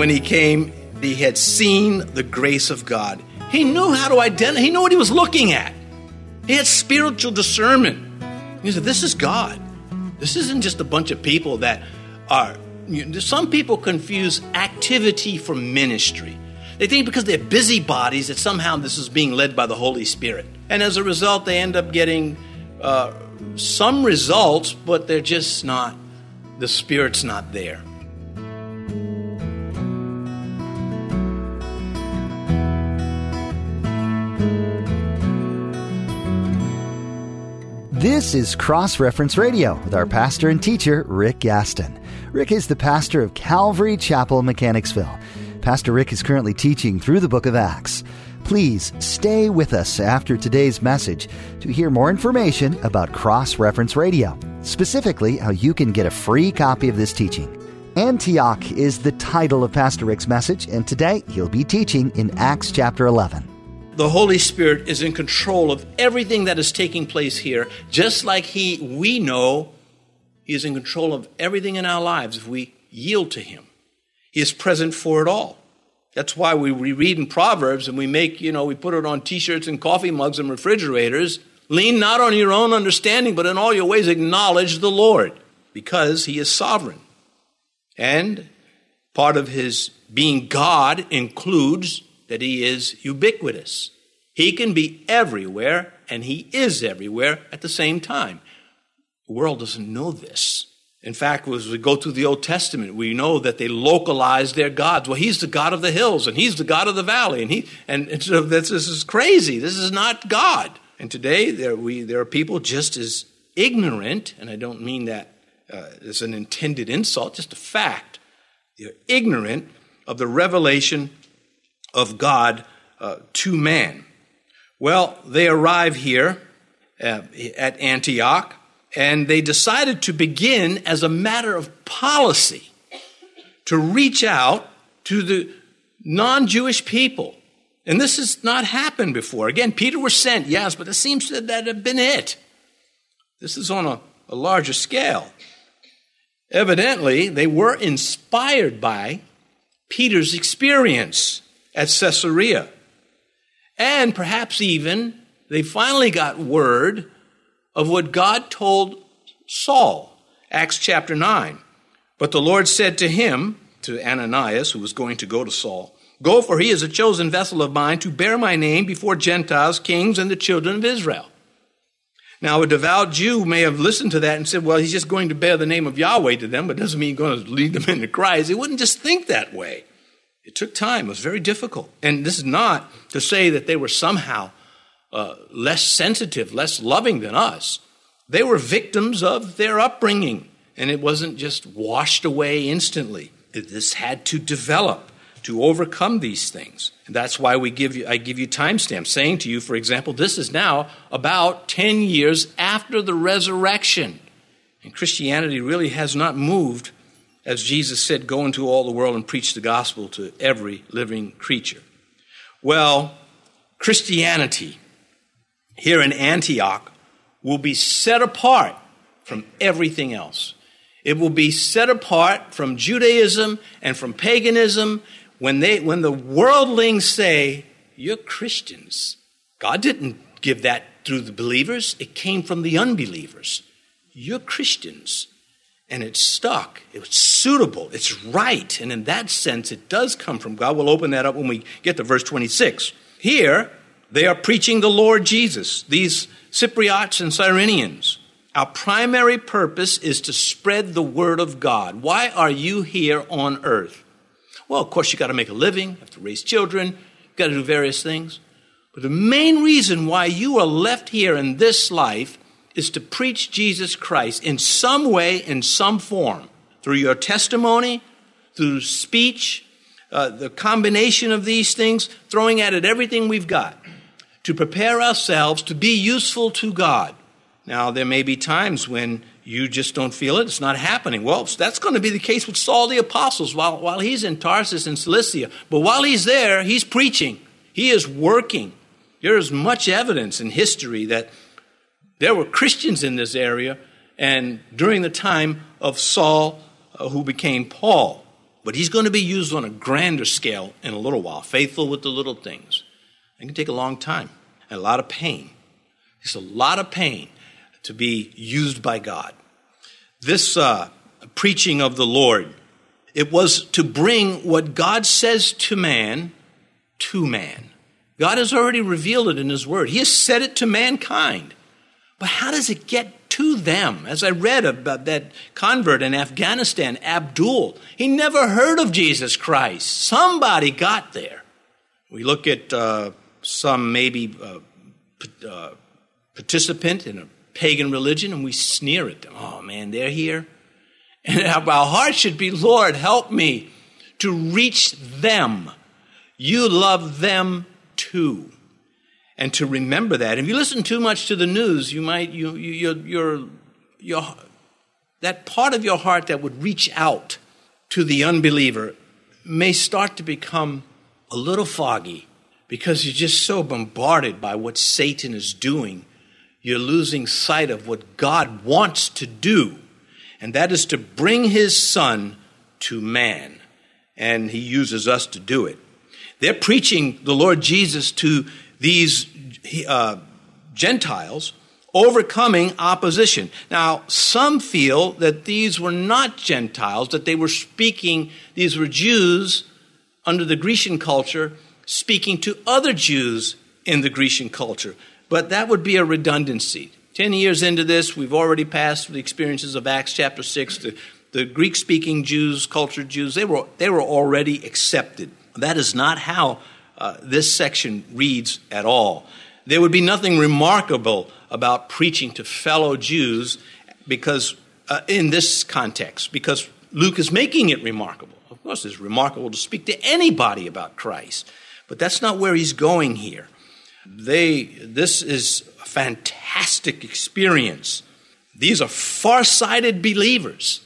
when he came, he had seen the grace of God. He knew how to identify, he knew what he was looking at. He had spiritual discernment. He said, This is God. This isn't just a bunch of people that are. You know, some people confuse activity for ministry. They think because they're busybodies that somehow this is being led by the Holy Spirit. And as a result, they end up getting uh, some results, but they're just not, the Spirit's not there. This is Cross Reference Radio with our pastor and teacher, Rick Gaston. Rick is the pastor of Calvary Chapel, Mechanicsville. Pastor Rick is currently teaching through the book of Acts. Please stay with us after today's message to hear more information about Cross Reference Radio, specifically how you can get a free copy of this teaching. Antioch is the title of Pastor Rick's message, and today he'll be teaching in Acts chapter 11 the Holy Spirit is in control of everything that is taking place here, just like He, we know He is in control of everything in our lives if we yield to Him. He is present for it all. That's why we read in Proverbs and we make, you know, we put it on t shirts and coffee mugs and refrigerators. Lean not on your own understanding, but in all your ways acknowledge the Lord, because He is sovereign. And part of His being God includes that he is ubiquitous. He can be everywhere, and he is everywhere at the same time. The world doesn't know this. In fact, as we go through the Old Testament, we know that they localize their gods. Well, he's the God of the hills, and he's the God of the valley, and he and, so this, this is crazy. This is not God. And today, there we there are people just as ignorant, and I don't mean that uh, as an intended insult, just a fact. They're ignorant of the revelation of God uh, to man. Well, they arrive here uh, at Antioch, and they decided to begin as a matter of policy to reach out to the non Jewish people. And this has not happened before. Again, Peter was sent, yes, but it seems that that had been it. This is on a, a larger scale. Evidently, they were inspired by Peter's experience at Caesarea. And perhaps even they finally got word of what God told Saul, Acts chapter 9. But the Lord said to him, to Ananias, who was going to go to Saul, Go, for he is a chosen vessel of mine to bear my name before Gentiles, kings, and the children of Israel. Now, a devout Jew may have listened to that and said, well, he's just going to bear the name of Yahweh to them, but doesn't mean he's going to lead them into Christ. He wouldn't just think that way. It took time, it was very difficult. And this is not to say that they were somehow uh, less sensitive, less loving than us. They were victims of their upbringing, and it wasn't just washed away instantly. This had to develop to overcome these things. And that's why we give you, I give you timestamps, saying to you, for example, this is now about 10 years after the resurrection. And Christianity really has not moved as Jesus said, go into all the world and preach the gospel to every living creature. Well, Christianity here in Antioch will be set apart from everything else. It will be set apart from Judaism and from paganism when, they, when the worldlings say, You're Christians. God didn't give that through the believers, it came from the unbelievers. You're Christians and it's stuck. It's suitable. It's right. And in that sense, it does come from God. We'll open that up when we get to verse 26. Here, they are preaching the Lord Jesus, these Cypriots and Cyrenians. Our primary purpose is to spread the word of God. Why are you here on earth? Well, of course, you got to make a living, you have to raise children, you got to do various things. But the main reason why you are left here in this life is to preach Jesus Christ in some way, in some form, through your testimony, through speech, uh, the combination of these things, throwing at it everything we've got to prepare ourselves to be useful to God. Now, there may be times when you just don't feel it, it's not happening. Well, that's going to be the case with Saul the Apostles while, while he's in Tarsus in Cilicia. But while he's there, he's preaching, he is working. There is much evidence in history that there were Christians in this area, and during the time of Saul, uh, who became Paul. But he's going to be used on a grander scale in a little while, faithful with the little things. It can take a long time and a lot of pain. It's a lot of pain to be used by God. This uh, preaching of the Lord, it was to bring what God says to man to man. God has already revealed it in His Word. He has said it to mankind. But how does it get to them? As I read about that convert in Afghanistan, Abdul, he never heard of Jesus Christ. Somebody got there. We look at uh, some maybe uh, uh, participant in a pagan religion and we sneer at them. Oh man, they're here. And our heart should be, Lord, help me to reach them. You love them too. And to remember that. If you listen too much to the news, you might, you, you, you're, you're, that part of your heart that would reach out to the unbeliever may start to become a little foggy because you're just so bombarded by what Satan is doing. You're losing sight of what God wants to do, and that is to bring his son to man. And he uses us to do it. They're preaching the Lord Jesus to these uh, Gentiles, overcoming opposition. Now, some feel that these were not Gentiles, that they were speaking, these were Jews under the Grecian culture, speaking to other Jews in the Grecian culture. But that would be a redundancy. Ten years into this, we've already passed the experiences of Acts chapter 6. The, the Greek speaking Jews, cultured Jews, they were, they were already accepted. That is not how uh, this section reads at all. There would be nothing remarkable about preaching to fellow Jews because, uh, in this context, because Luke is making it remarkable. Of course, it's remarkable to speak to anybody about Christ, but that's not where he's going here. They, this is a fantastic experience. These are far-sighted believers,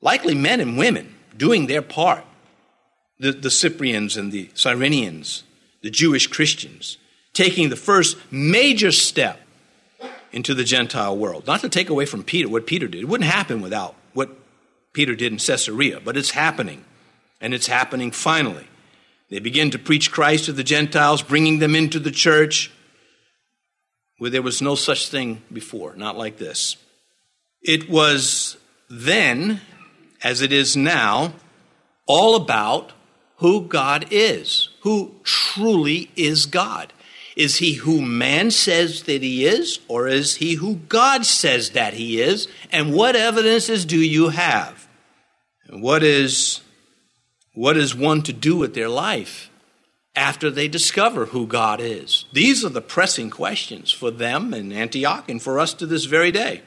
likely men and women, doing their part the, the Cyprians and the Cyrenians, the Jewish Christians, taking the first major step into the Gentile world. Not to take away from Peter what Peter did. It wouldn't happen without what Peter did in Caesarea, but it's happening. And it's happening finally. They begin to preach Christ to the Gentiles, bringing them into the church where there was no such thing before, not like this. It was then, as it is now, all about who God is, who truly is God. Is he who man says that he is, or is he who God says that he is? And what evidences do you have? And what is, what is one to do with their life after they discover who God is? These are the pressing questions for them in Antioch and for us to this very day.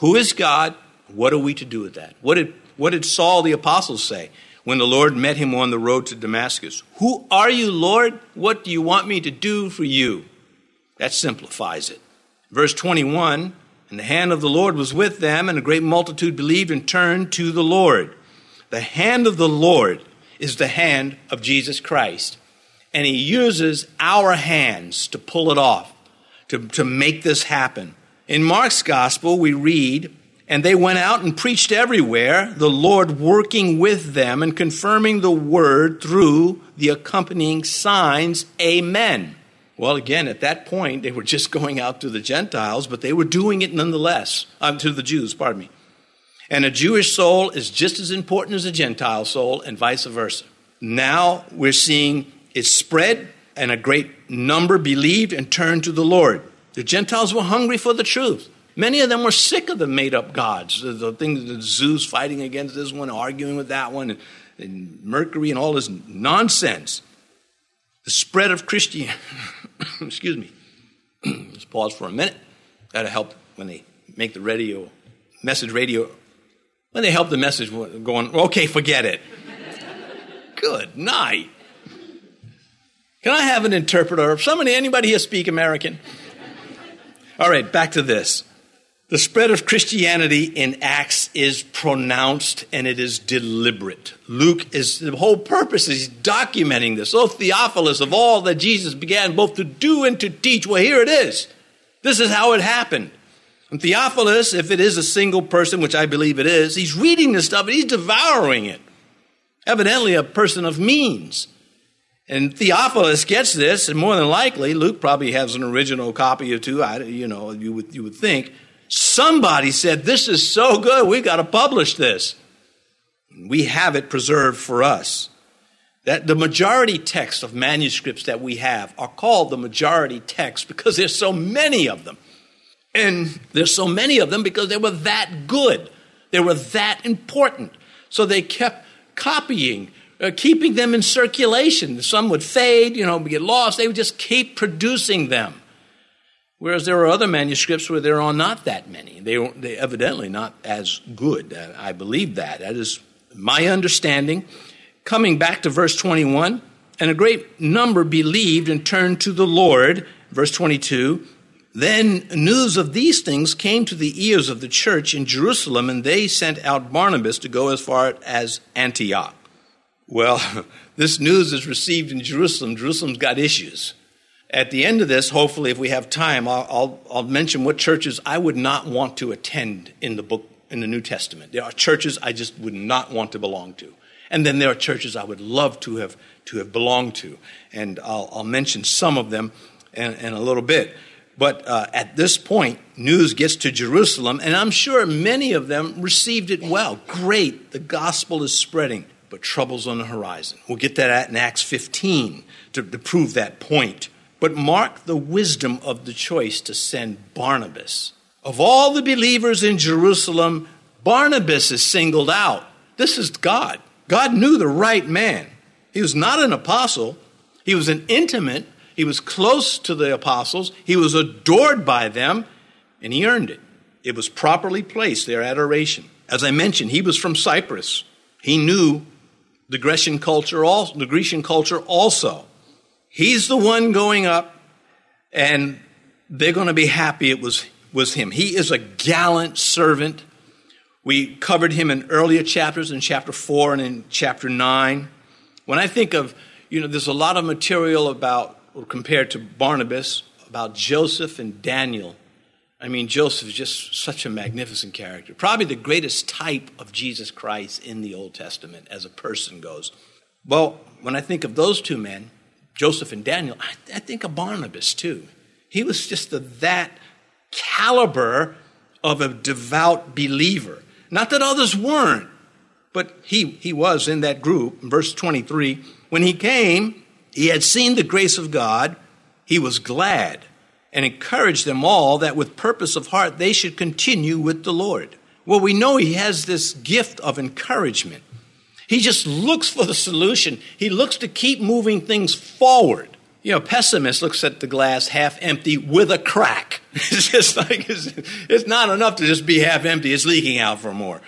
Who is God? What are we to do with that? What did, what did Saul the apostle say? When the Lord met him on the road to Damascus. Who are you, Lord? What do you want me to do for you? That simplifies it. Verse 21 And the hand of the Lord was with them, and a great multitude believed and turned to the Lord. The hand of the Lord is the hand of Jesus Christ. And he uses our hands to pull it off, to, to make this happen. In Mark's gospel, we read and they went out and preached everywhere, the Lord working with them and confirming the word through the accompanying signs. Amen. Well, again, at that point, they were just going out to the Gentiles, but they were doing it nonetheless, um, to the Jews, pardon me. And a Jewish soul is just as important as a Gentile soul, and vice versa. Now we're seeing it spread, and a great number believed and turned to the Lord. The Gentiles were hungry for the truth. Many of them were sick of the made up gods, the, the things that Zeus fighting against this one, arguing with that one, and, and Mercury and all this nonsense. The spread of Christianity, excuse me, let's pause for a minute. That'll help when they make the radio, message radio, when they help the message going, okay, forget it. Good night. Can I have an interpreter? Somebody, anybody here speak American? All right, back to this. The spread of Christianity in Acts is pronounced and it is deliberate. Luke is, the whole purpose is documenting this. Oh, Theophilus, of all that Jesus began both to do and to teach, well, here it is. This is how it happened. And Theophilus, if it is a single person, which I believe it is, he's reading this stuff and he's devouring it. evidently a person of means. And Theophilus gets this, and more than likely, Luke probably has an original copy or two. I, you know, you would you would think somebody said, "This is so good, we've got to publish this." We have it preserved for us. That the majority text of manuscripts that we have are called the majority text because there's so many of them, and there's so many of them because they were that good, they were that important. So they kept copying uh, keeping them in circulation. Some would fade, you know, get lost. They would just keep producing them. Whereas there are other manuscripts where there are not that many. They are evidently not as good. Uh, I believe that. That is my understanding. Coming back to verse 21, and a great number believed and turned to the Lord. Verse 22. Then news of these things came to the ears of the church in Jerusalem, and they sent out Barnabas to go as far as Antioch. Well, this news is received in Jerusalem. Jerusalem's got issues. At the end of this, hopefully, if we have time, I'll, I'll, I'll, mention what churches I would not want to attend in the book in the New Testament. There are churches I just would not want to belong to, and then there are churches I would love to have to have belonged to, and I'll, I'll mention some of them in, in a little bit. But uh, at this point, news gets to Jerusalem, and I'm sure many of them received it well. Great, the gospel is spreading but troubles on the horizon. We'll get that in Acts 15 to, to prove that point. But mark the wisdom of the choice to send Barnabas. Of all the believers in Jerusalem, Barnabas is singled out. This is God. God knew the right man. He was not an apostle, he was an intimate, he was close to the apostles, he was adored by them, and he earned it. It was properly placed, their adoration. As I mentioned, he was from Cyprus. He knew the Grecian culture also, the Grecian culture also. He's the one going up, and they're going to be happy it was, was him. He is a gallant servant. We covered him in earlier chapters, in chapter 4 and in chapter 9. When I think of, you know, there's a lot of material about, compared to Barnabas, about Joseph and Daniel I mean, Joseph is just such a magnificent character. Probably the greatest type of Jesus Christ in the Old Testament as a person goes. Well, when I think of those two men, Joseph and Daniel, I, I think of Barnabas too. He was just that caliber of a devout believer. Not that others weren't, but he, he was in that group. In verse 23, when he came, he had seen the grace of God, he was glad and encouraged them all that with purpose of heart they should continue with the Lord. Well, we know he has this gift of encouragement. He just looks for the solution. He looks to keep moving things forward. You know, pessimist looks at the glass half empty with a crack. It's just like it's, it's not enough to just be half empty. It's leaking out for more.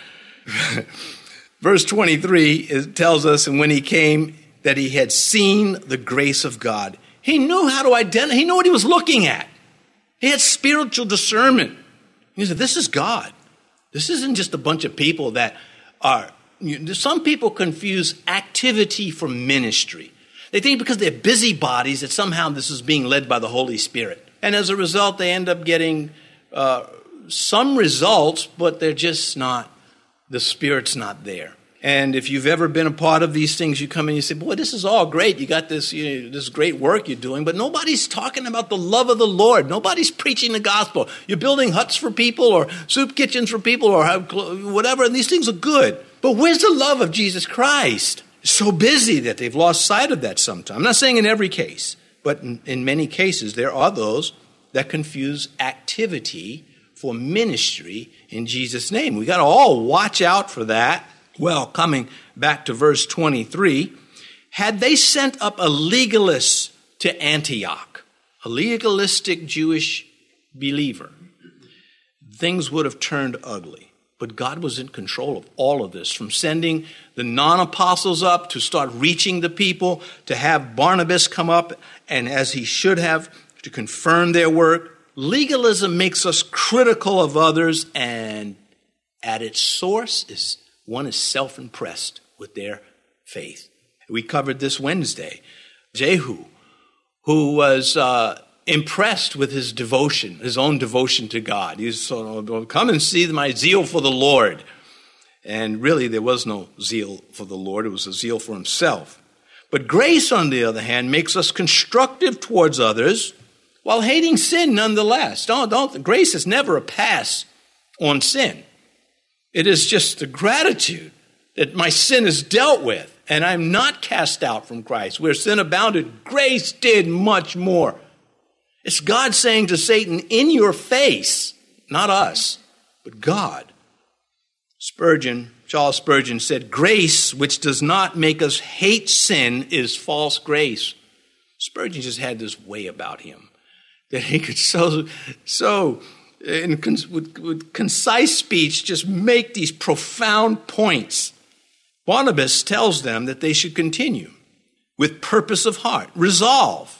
Verse 23 tells us, and when he came, that he had seen the grace of God. He knew how to identify, he knew what he was looking at. He had spiritual discernment. He said, This is God. This isn't just a bunch of people that are. Some people confuse activity for ministry. They think because they're busybodies that somehow this is being led by the Holy Spirit. And as a result, they end up getting uh, some results, but they're just not, the Spirit's not there. And if you've ever been a part of these things, you come in and you say, Boy, this is all great. You got this, you know, this great work you're doing, but nobody's talking about the love of the Lord. Nobody's preaching the gospel. You're building huts for people or soup kitchens for people or whatever, and these things are good. But where's the love of Jesus Christ? so busy that they've lost sight of that sometimes. I'm not saying in every case, but in, in many cases, there are those that confuse activity for ministry in Jesus' name. We got to all watch out for that well, coming back to verse 23, had they sent up a legalist to Antioch, a legalistic Jewish believer, things would have turned ugly. But God was in control of all of this, from sending the non apostles up to start reaching the people, to have Barnabas come up, and as he should have, to confirm their work. Legalism makes us critical of others, and at its source is one is self impressed with their faith. We covered this Wednesday. Jehu, who was uh, impressed with his devotion, his own devotion to God. He of, come and see my zeal for the Lord. And really, there was no zeal for the Lord, it was a zeal for himself. But grace, on the other hand, makes us constructive towards others while hating sin nonetheless. Don't, don't, grace is never a pass on sin. It is just a gratitude that my sin is dealt with and I'm not cast out from Christ. Where sin abounded, grace did much more. It's God saying to Satan in your face, not us, but God. Spurgeon, Charles Spurgeon said, Grace which does not make us hate sin is false grace. Spurgeon just had this way about him that he could so, so uh, in, with, with concise speech, just make these profound points. Barnabas tells them that they should continue with purpose of heart, resolve.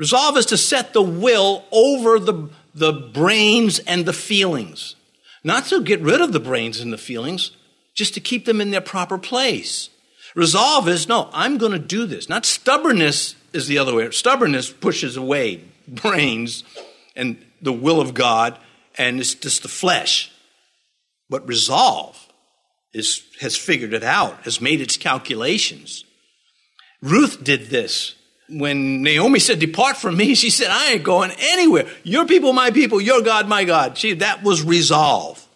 Resolve is to set the will over the, the brains and the feelings. Not to get rid of the brains and the feelings, just to keep them in their proper place. Resolve is no, I'm going to do this. Not stubbornness is the other way. Stubbornness pushes away brains and the will of God, and it's just the flesh. But resolve is, has figured it out, has made its calculations. Ruth did this. When Naomi said, Depart from me, she said, I ain't going anywhere. Your people, my people, your God, my God. She, that was resolve.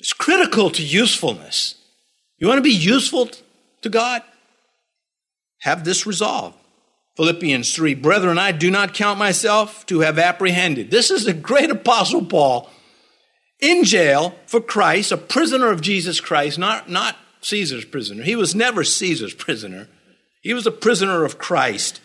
It's critical to usefulness. You want to be useful to God? Have this resolve. Philippians 3 Brethren, I do not count myself to have apprehended. This is the great apostle Paul in jail for Christ, a prisoner of Jesus Christ, not, not Caesar's prisoner. He was never Caesar's prisoner. He was a prisoner of Christ.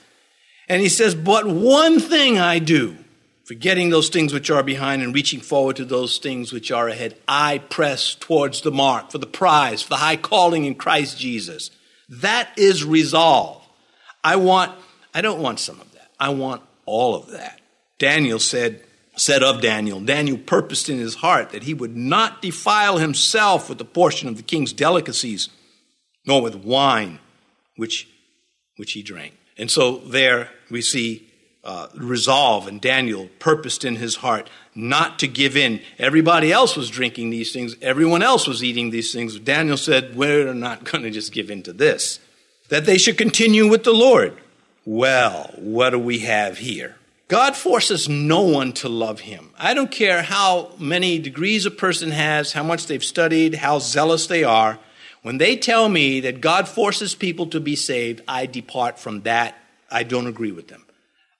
And he says, But one thing I do, forgetting those things which are behind and reaching forward to those things which are ahead, I press towards the mark for the prize, for the high calling in Christ Jesus. That is resolve. I want I don't want some of that. I want all of that. Daniel said, said of Daniel, Daniel purposed in his heart that he would not defile himself with the portion of the king's delicacies, nor with wine which, which he drank. And so there we see uh, resolve, and Daniel purposed in his heart not to give in. Everybody else was drinking these things, everyone else was eating these things. Daniel said, We're not going to just give in to this. That they should continue with the Lord. Well, what do we have here? God forces no one to love him. I don't care how many degrees a person has, how much they've studied, how zealous they are. When they tell me that God forces people to be saved, I depart from that. I don't agree with them.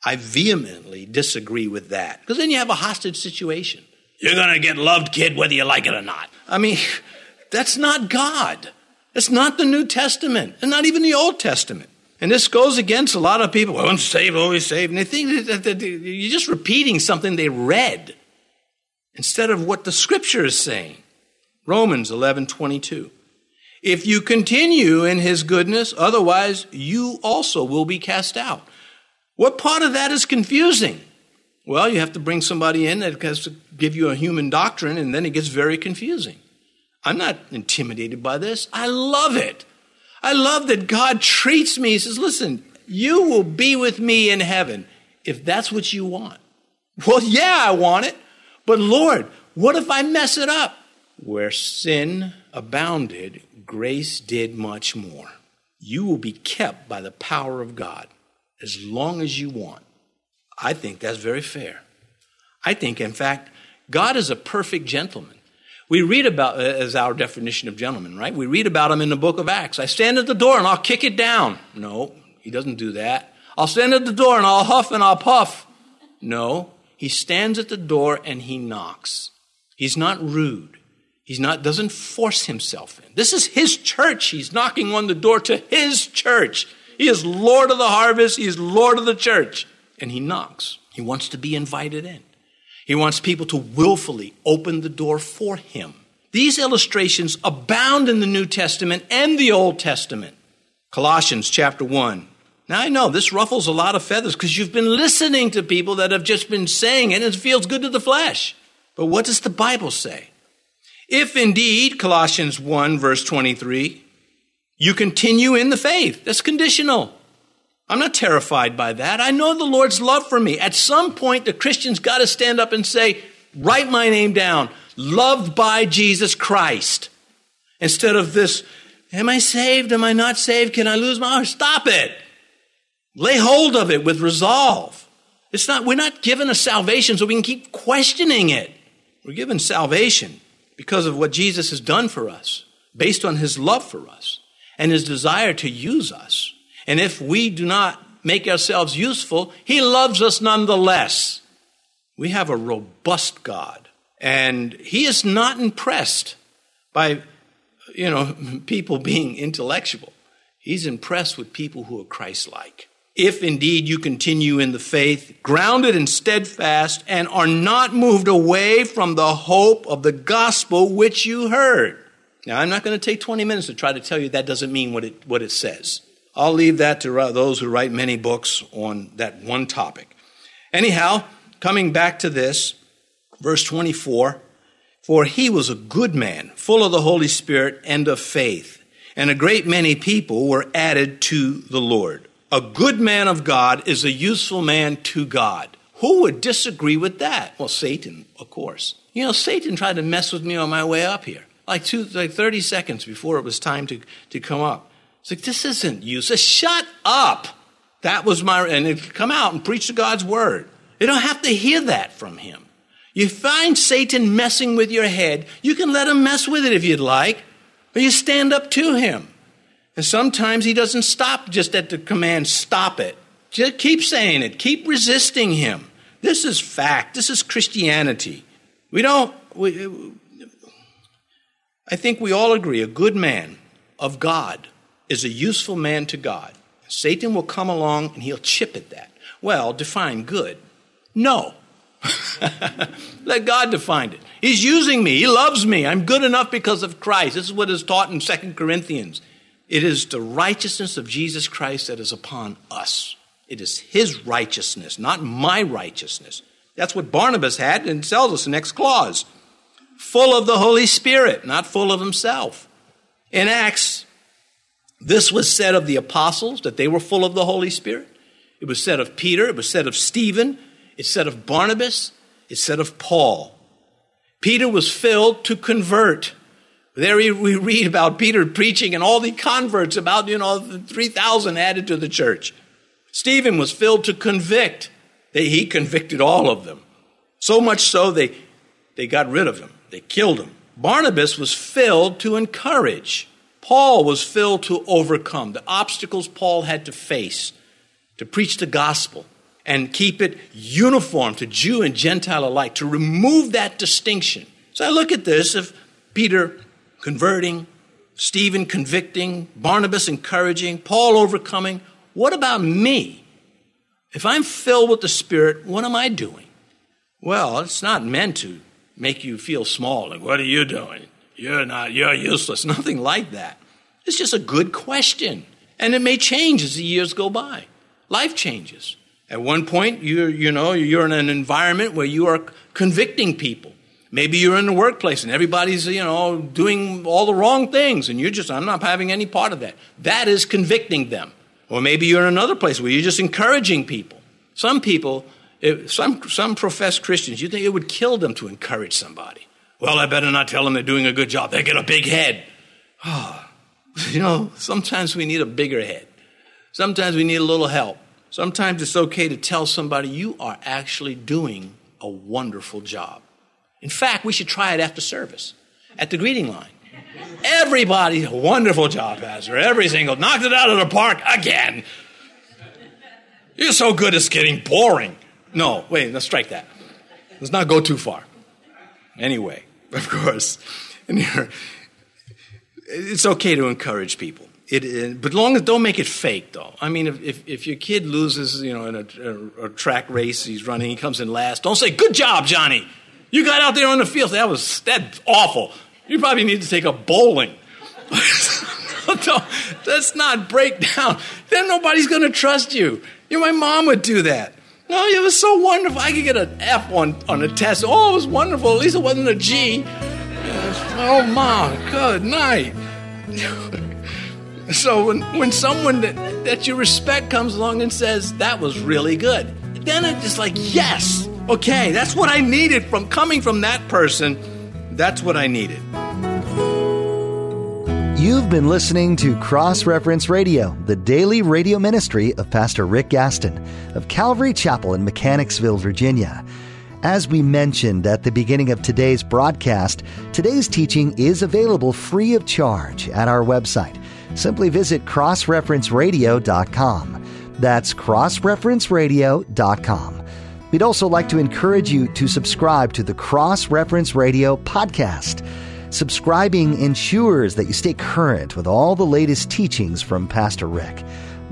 I vehemently disagree with that. Because then you have a hostage situation. You're going to get loved, kid, whether you like it or not. I mean, that's not God. It's not the New Testament, and not even the Old Testament. And this goes against a lot of people. Well, I'm saved, always saved. And they think that, you're just repeating something they read instead of what the scripture is saying. Romans 11 22. If you continue in his goodness, otherwise you also will be cast out. What part of that is confusing? Well, you have to bring somebody in that has to give you a human doctrine, and then it gets very confusing. I'm not intimidated by this. I love it. I love that God treats me. He says, listen, you will be with me in heaven if that's what you want. Well, yeah, I want it. But Lord, what if I mess it up? Where sin abounded, grace did much more. You will be kept by the power of God as long as you want. I think that's very fair. I think, in fact, God is a perfect gentleman. We read about, uh, as our definition of gentleman, right? We read about him in the book of Acts. I stand at the door and I'll kick it down. No, he doesn't do that. I'll stand at the door and I'll huff and I'll puff. No, he stands at the door and he knocks. He's not rude. He's not, doesn't force himself in. This is his church. He's knocking on the door to his church. He is Lord of the harvest. He is Lord of the church. And he knocks. He wants to be invited in. He wants people to willfully open the door for him. These illustrations abound in the New Testament and the Old Testament. Colossians chapter 1. Now I know this ruffles a lot of feathers because you've been listening to people that have just been saying it and it feels good to the flesh. But what does the Bible say? If indeed, Colossians 1 verse 23, you continue in the faith, that's conditional. I'm not terrified by that. I know the Lord's love for me. At some point, the Christian's got to stand up and say, Write my name down. Loved by Jesus Christ. Instead of this, am I saved? Am I not saved? Can I lose my heart? Stop it. Lay hold of it with resolve. It's not, we're not given a salvation so we can keep questioning it. We're given salvation because of what Jesus has done for us, based on his love for us and his desire to use us. And if we do not make ourselves useful, he loves us nonetheless. We have a robust God, and he is not impressed by you know people being intellectual. He's impressed with people who are Christ-like. If indeed you continue in the faith, grounded and steadfast, and are not moved away from the hope of the gospel which you heard. Now, I'm not going to take 20 minutes to try to tell you that doesn't mean what it, what it says. I'll leave that to those who write many books on that one topic. Anyhow, coming back to this, verse 24 For he was a good man, full of the Holy Spirit and of faith, and a great many people were added to the Lord. A good man of God is a useful man to God. Who would disagree with that? Well, Satan, of course. You know, Satan tried to mess with me on my way up here, like two, like 30 seconds before it was time to, to come up. It's like, this isn't. Says, shut up. That was my, and come out and preach to God's word. You don't have to hear that from him. You find Satan messing with your head, you can let him mess with it if you'd like, or you stand up to him. And sometimes he doesn't stop just at the command, stop it. Just keep saying it, keep resisting him. This is fact, this is Christianity. We don't, we, I think we all agree a good man of God is a useful man to God. Satan will come along and he'll chip at that. Well, define good. No. Let God define it. He's using me. He loves me. I'm good enough because of Christ. This is what is taught in 2 Corinthians. It is the righteousness of Jesus Christ that is upon us. It is his righteousness, not my righteousness. That's what Barnabas had and tells us the next clause. Full of the Holy Spirit, not full of himself. In Acts this was said of the apostles, that they were full of the Holy Spirit. It was said of Peter. It was said of Stephen. It said of Barnabas. It said of Paul. Peter was filled to convert. There we read about Peter preaching and all the converts, about, you know, 3,000 added to the church. Stephen was filled to convict. he convicted all of them. So much so they, they got rid of him. They killed him. Barnabas was filled to encourage. Paul was filled to overcome the obstacles Paul had to face to preach the gospel and keep it uniform to Jew and Gentile alike, to remove that distinction. So I look at this of Peter converting, Stephen convicting, Barnabas encouraging, Paul overcoming. What about me? If I'm filled with the Spirit, what am I doing? Well, it's not meant to make you feel small. Like, what are you doing? You're not, you're useless. Nothing like that. It's just a good question. And it may change as the years go by. Life changes. At one point, you're, you know, you're in an environment where you are convicting people. Maybe you're in the workplace and everybody's, you know, doing all the wrong things and you're just, I'm not having any part of that. That is convicting them. Or maybe you're in another place where you're just encouraging people. Some people, some, some professed Christians, you think it would kill them to encourage somebody. Well, I better not tell them they're doing a good job. They get a big head. Oh, you know, sometimes we need a bigger head. Sometimes we need a little help. Sometimes it's okay to tell somebody you are actually doing a wonderful job. In fact, we should try it after service at the greeting line. Everybody, wonderful job, Pastor. Every single, knocked it out of the park again. You're so good, it's getting boring. No, wait, let's strike that. Let's not go too far. Anyway, of course. it's okay to encourage people. It, but long as don't make it fake, though. I mean, if, if, if your kid loses, you know, in a, a, a, track race, he's running, he comes in last. Don't say, "Good job, Johnny! You got out there on the field. That was that's awful. You probably need to take a bowling." Let's not break down. Then nobody's going to trust you. You know, my mom would do that. No, it was so wonderful. I could get an F on, on a test. Oh, it was wonderful. At least it wasn't a G. Oh, mom, good night. so when, when someone that, that you respect comes along and says, that was really good, then it's just like, yes, okay, that's what I needed from coming from that person. That's what I needed. You've been listening to Cross Reference Radio, the daily radio ministry of Pastor Rick Gaston of Calvary Chapel in Mechanicsville, Virginia. As we mentioned at the beginning of today's broadcast, today's teaching is available free of charge at our website. Simply visit crossreferenceradio.com. That's crossreferenceradio.com. We'd also like to encourage you to subscribe to the Cross Reference Radio podcast. Subscribing ensures that you stay current with all the latest teachings from Pastor Rick.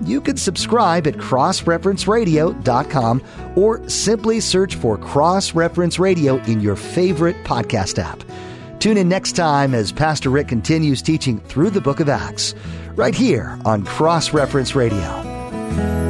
You can subscribe at crossreferenceradio.com or simply search for Cross Reference Radio in your favorite podcast app. Tune in next time as Pastor Rick continues teaching through the book of Acts, right here on Cross Reference Radio.